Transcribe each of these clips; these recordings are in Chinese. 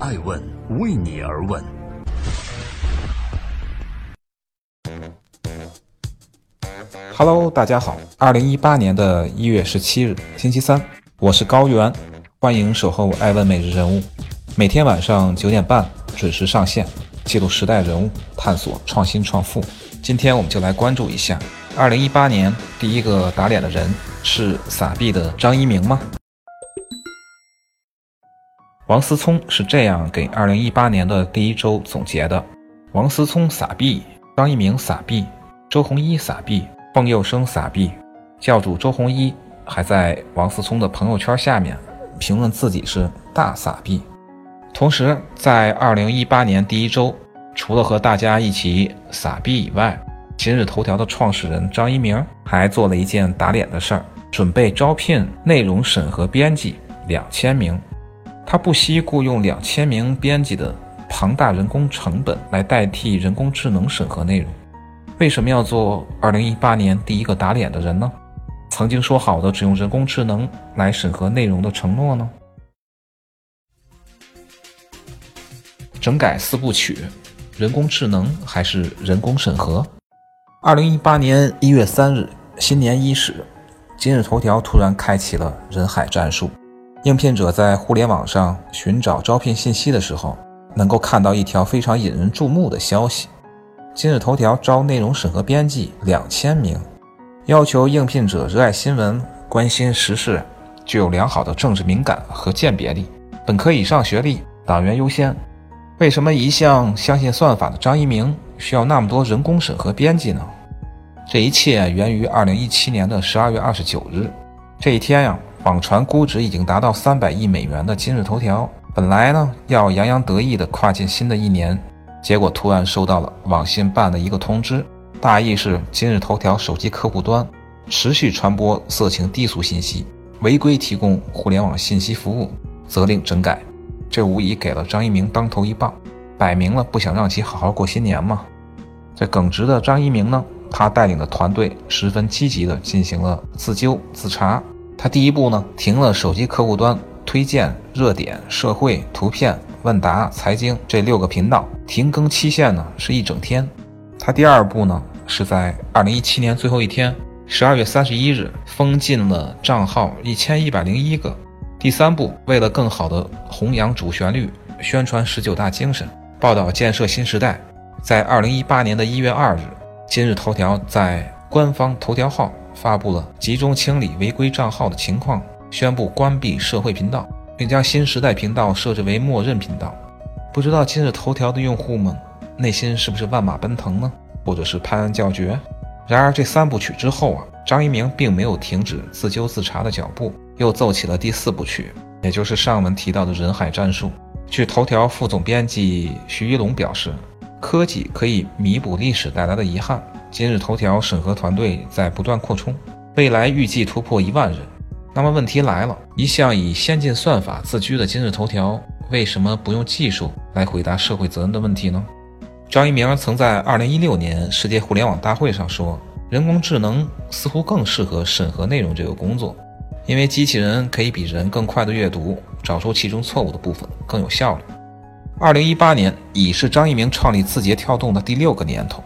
爱问为你而问。Hello，大家好，二零一八年的一月十七日，星期三，我是高原，欢迎守候爱问每日人物，每天晚上九点半准时上线，记录时代人物，探索创新创富。今天我们就来关注一下，二零一八年第一个打脸的人是撒币的张一鸣吗？王思聪是这样给二零一八年的第一周总结的：王思聪撒币，张一鸣撒币，周鸿祎撒币，冯佑生撒币。教主周鸿祎还在王思聪的朋友圈下面评论自己是大撒币。同时，在二零一八年第一周。除了和大家一起撒币以外，今日头条的创始人张一鸣还做了一件打脸的事儿，准备招聘内容审核编辑两千名。他不惜雇佣两千名编辑的庞大人工成本来代替人工智能审核内容。为什么要做二零一八年第一个打脸的人呢？曾经说好的只用人工智能来审核内容的承诺呢？整改四部曲。人工智能还是人工审核？二零一八年一月三日，新年伊始，今日头条突然开启了人海战术。应聘者在互联网上寻找招聘信息的时候，能够看到一条非常引人注目的消息：今日头条招内容审核编辑两千名，要求应聘者热爱新闻、关心时事，具有良好的政治敏感和鉴别力，本科以上学历，党员优先。为什么一向相信算法的张一鸣需要那么多人工审核编辑呢？这一切源于二零一七年的十二月二十九日，这一天呀，网传估值已经达到三百亿美元的今日头条，本来呢要洋洋得意地跨进新的一年，结果突然收到了网信办的一个通知，大意是今日头条手机客户端持续传播色情低俗信息，违规提供互联网信息服务，责令整改。这无疑给了张一鸣当头一棒，摆明了不想让其好好过新年嘛。这耿直的张一鸣呢，他带领的团队十分积极地进行了自纠自查。他第一步呢，停了手机客户端推荐、热点、社会、图片、问答、财经这六个频道，停更期限呢是一整天。他第二步呢，是在二零一七年最后一天，十二月三十一日封禁了账号一千一百零一个。第三步，为了更好的弘扬主旋律，宣传十九大精神，报道建设新时代，在二零一八年的一月二日，今日头条在官方头条号发布了集中清理违规账号的情况，宣布关闭社会频道，并将新时代频道设置为默认频道。不知道今日头条的用户们内心是不是万马奔腾呢？或者是拍案叫绝？然而这三部曲之后啊，张一鸣并没有停止自纠自查的脚步。又奏起了第四部曲，也就是上文提到的人海战术。据头条副总编辑徐一龙表示，科技可以弥补历史带来的遗憾。今日头条审核团队在不断扩充，未来预计突破一万人。那么问题来了，一向以先进算法自居的今日头条，为什么不用技术来回答社会责任的问题呢？张一鸣曾在2016年世界互联网大会上说，人工智能似乎更适合审核内容这个工作。因为机器人可以比人更快的阅读，找出其中错误的部分，更有效率。二零一八年已是张一鸣创立字节跳动的第六个年头，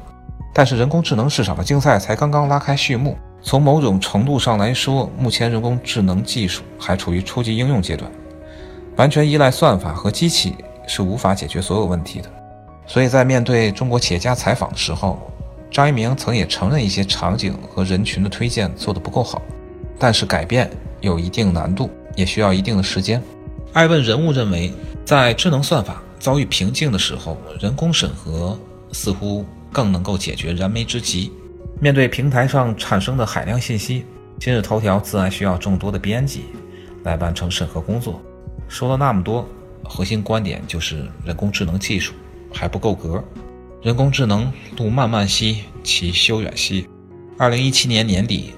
但是人工智能市场的竞赛才刚刚拉开序幕。从某种程度上来说，目前人工智能技术还处于初级应用阶段，完全依赖算法和机器是无法解决所有问题的。所以在面对中国企业家采访的时候，张一鸣曾也承认一些场景和人群的推荐做得不够好，但是改变。有一定难度，也需要一定的时间。爱问人物认为，在智能算法遭遇瓶颈的时候，人工审核似乎更能够解决燃眉之急。面对平台上产生的海量信息，今日头条自然需要众多的编辑来完成审核工作。说了那么多，核心观点就是人工智能技术还不够格。人工智能路漫漫兮，其修远兮。二零一七年年底。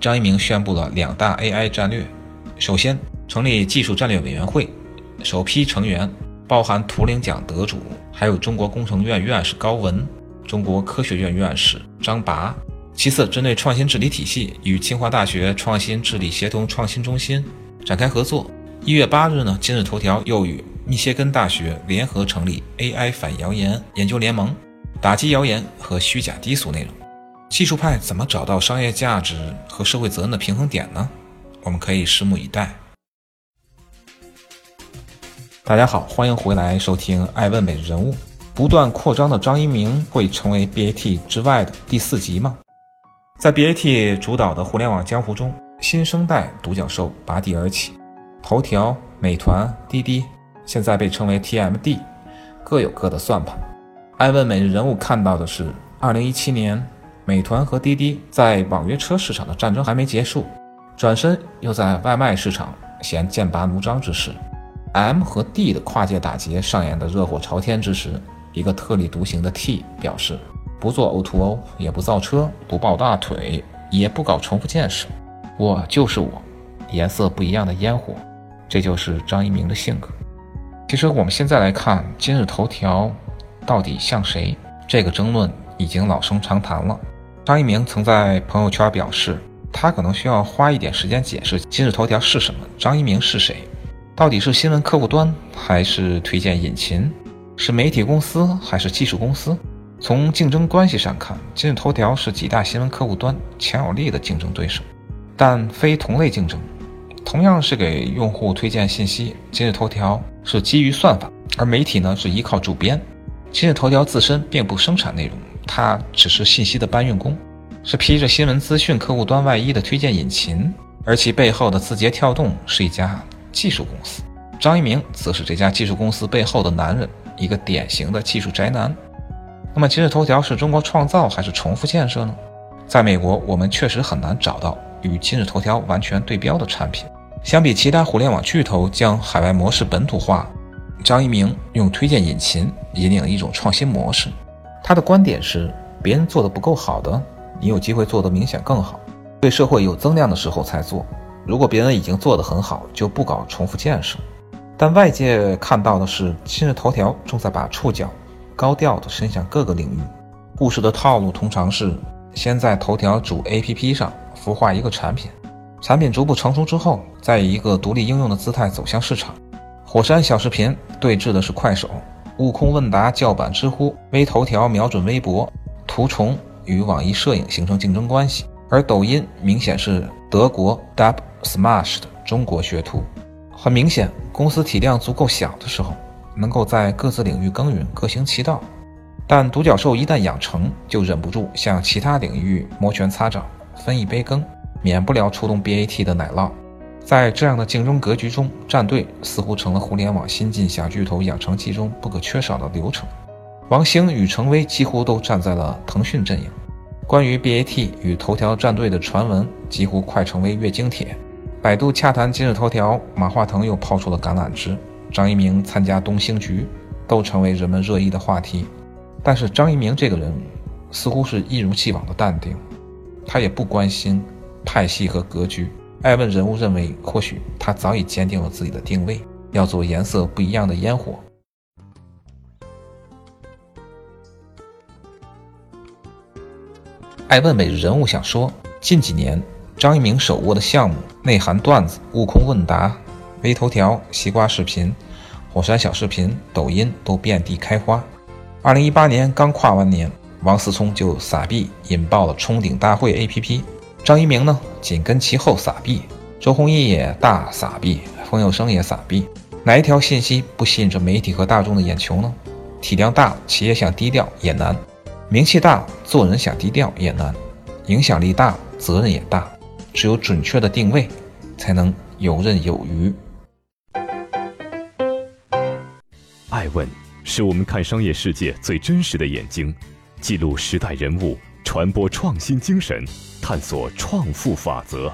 张一鸣宣布了两大 AI 战略：首先，成立技术战略委员会，首批成员包含图灵奖得主，还有中国工程院院士高文、中国科学院院士张拔。其次，针对创新治理体系，与清华大学创新治理协同创新中心展开合作。一月八日呢，今日头条又与密歇根大学联合成立 AI 反谣言研究联盟，打击谣言和虚假低俗内容。技术派怎么找到商业价值和社会责任的平衡点呢？我们可以拭目以待。大家好，欢迎回来收听《爱问美人物》。不断扩张的张一鸣会成为 BAT 之外的第四极吗？在 BAT 主导的互联网江湖中，新生代独角兽拔地而起，头条、美团、滴滴现在被称为 TMD，各有各的算盘。爱问每日人物看到的是，二零一七年，美团和滴滴在网约车市场的战争还没结束，转身又在外卖市场显剑拔弩张之势。M 和 D 的跨界打劫上演的热火朝天之时，一个特立独行的 T 表示，不做 O2O，也不造车，不抱大腿，也不搞重复建设，我就是我，颜色不一样的烟火，这就是张一鸣的性格。其实我们现在来看今日头条到底像谁，这个争论已经老生常谈了。张一鸣曾在朋友圈表示，他可能需要花一点时间解释今日头条是什么，张一鸣是谁。到底是新闻客户端还是推荐引擎？是媒体公司还是技术公司？从竞争关系上看，今日头条是几大新闻客户端强有力的竞争对手，但非同类竞争。同样是给用户推荐信息，今日头条是基于算法，而媒体呢是依靠主编。今日头条自身并不生产内容，它只是信息的搬运工，是披着新闻资讯客户端外衣的推荐引擎，而其背后的字节跳动是一家。技术公司，张一鸣则是这家技术公司背后的男人，一个典型的技术宅男。那么今日头条是中国创造还是重复建设呢？在美国，我们确实很难找到与今日头条完全对标的产品。相比其他互联网巨头将海外模式本土化，张一鸣用推荐引擎引领一种创新模式。他的观点是：别人做的不够好的，你有机会做得明显更好，对社会有增量的时候才做。如果别人已经做得很好，就不搞重复建设。但外界看到的是，今日头条正在把触角高调地伸向各个领域。故事的套路通常是先在头条主 APP 上孵化一个产品，产品逐步成熟之后，再以一个独立应用的姿态走向市场。火山小视频对峙的是快手，悟空问答叫板知乎，微头条瞄准微博，图虫与网易摄影形成竞争关系，而抖音明显是德国 Dub。Smash 的中国学徒，很明显，公司体量足够小的时候，能够在各自领域耕耘，各行其道。但独角兽一旦养成，就忍不住向其他领域摩拳擦掌，分一杯羹，免不了触动 BAT 的奶酪。在这样的竞争格局中，战队似乎成了互联网新晋小巨头养成记中不可缺少的流程。王兴与程威几乎都站在了腾讯阵营。关于 BAT 与头条战队的传闻，几乎快成为月经帖。百度洽谈今日头条，马化腾又抛出了橄榄枝，张一鸣参加东兴局，都成为人们热议的话题。但是张一鸣这个人，似乎是一如既往的淡定，他也不关心派系和格局。爱问人物认为，或许他早已坚定了自己的定位，要做颜色不一样的烟火。爱问每日人物想说，近几年。张一鸣手握的项目内涵段子、悟空问答、微头条、西瓜视频、火山小视频、抖音都遍地开花。二零一八年刚跨完年，王思聪就撒币引爆了冲顶大会 APP，张一鸣呢紧跟其后撒币，周鸿祎也大撒币，冯友生也撒币。哪一条信息不吸引着媒体和大众的眼球呢？体量大，企业想低调也难；名气大，做人想低调也难；影响力大，责任也大。只有准确的定位，才能游刃有余。爱问是我们看商业世界最真实的眼睛，记录时代人物，传播创新精神，探索创富法则。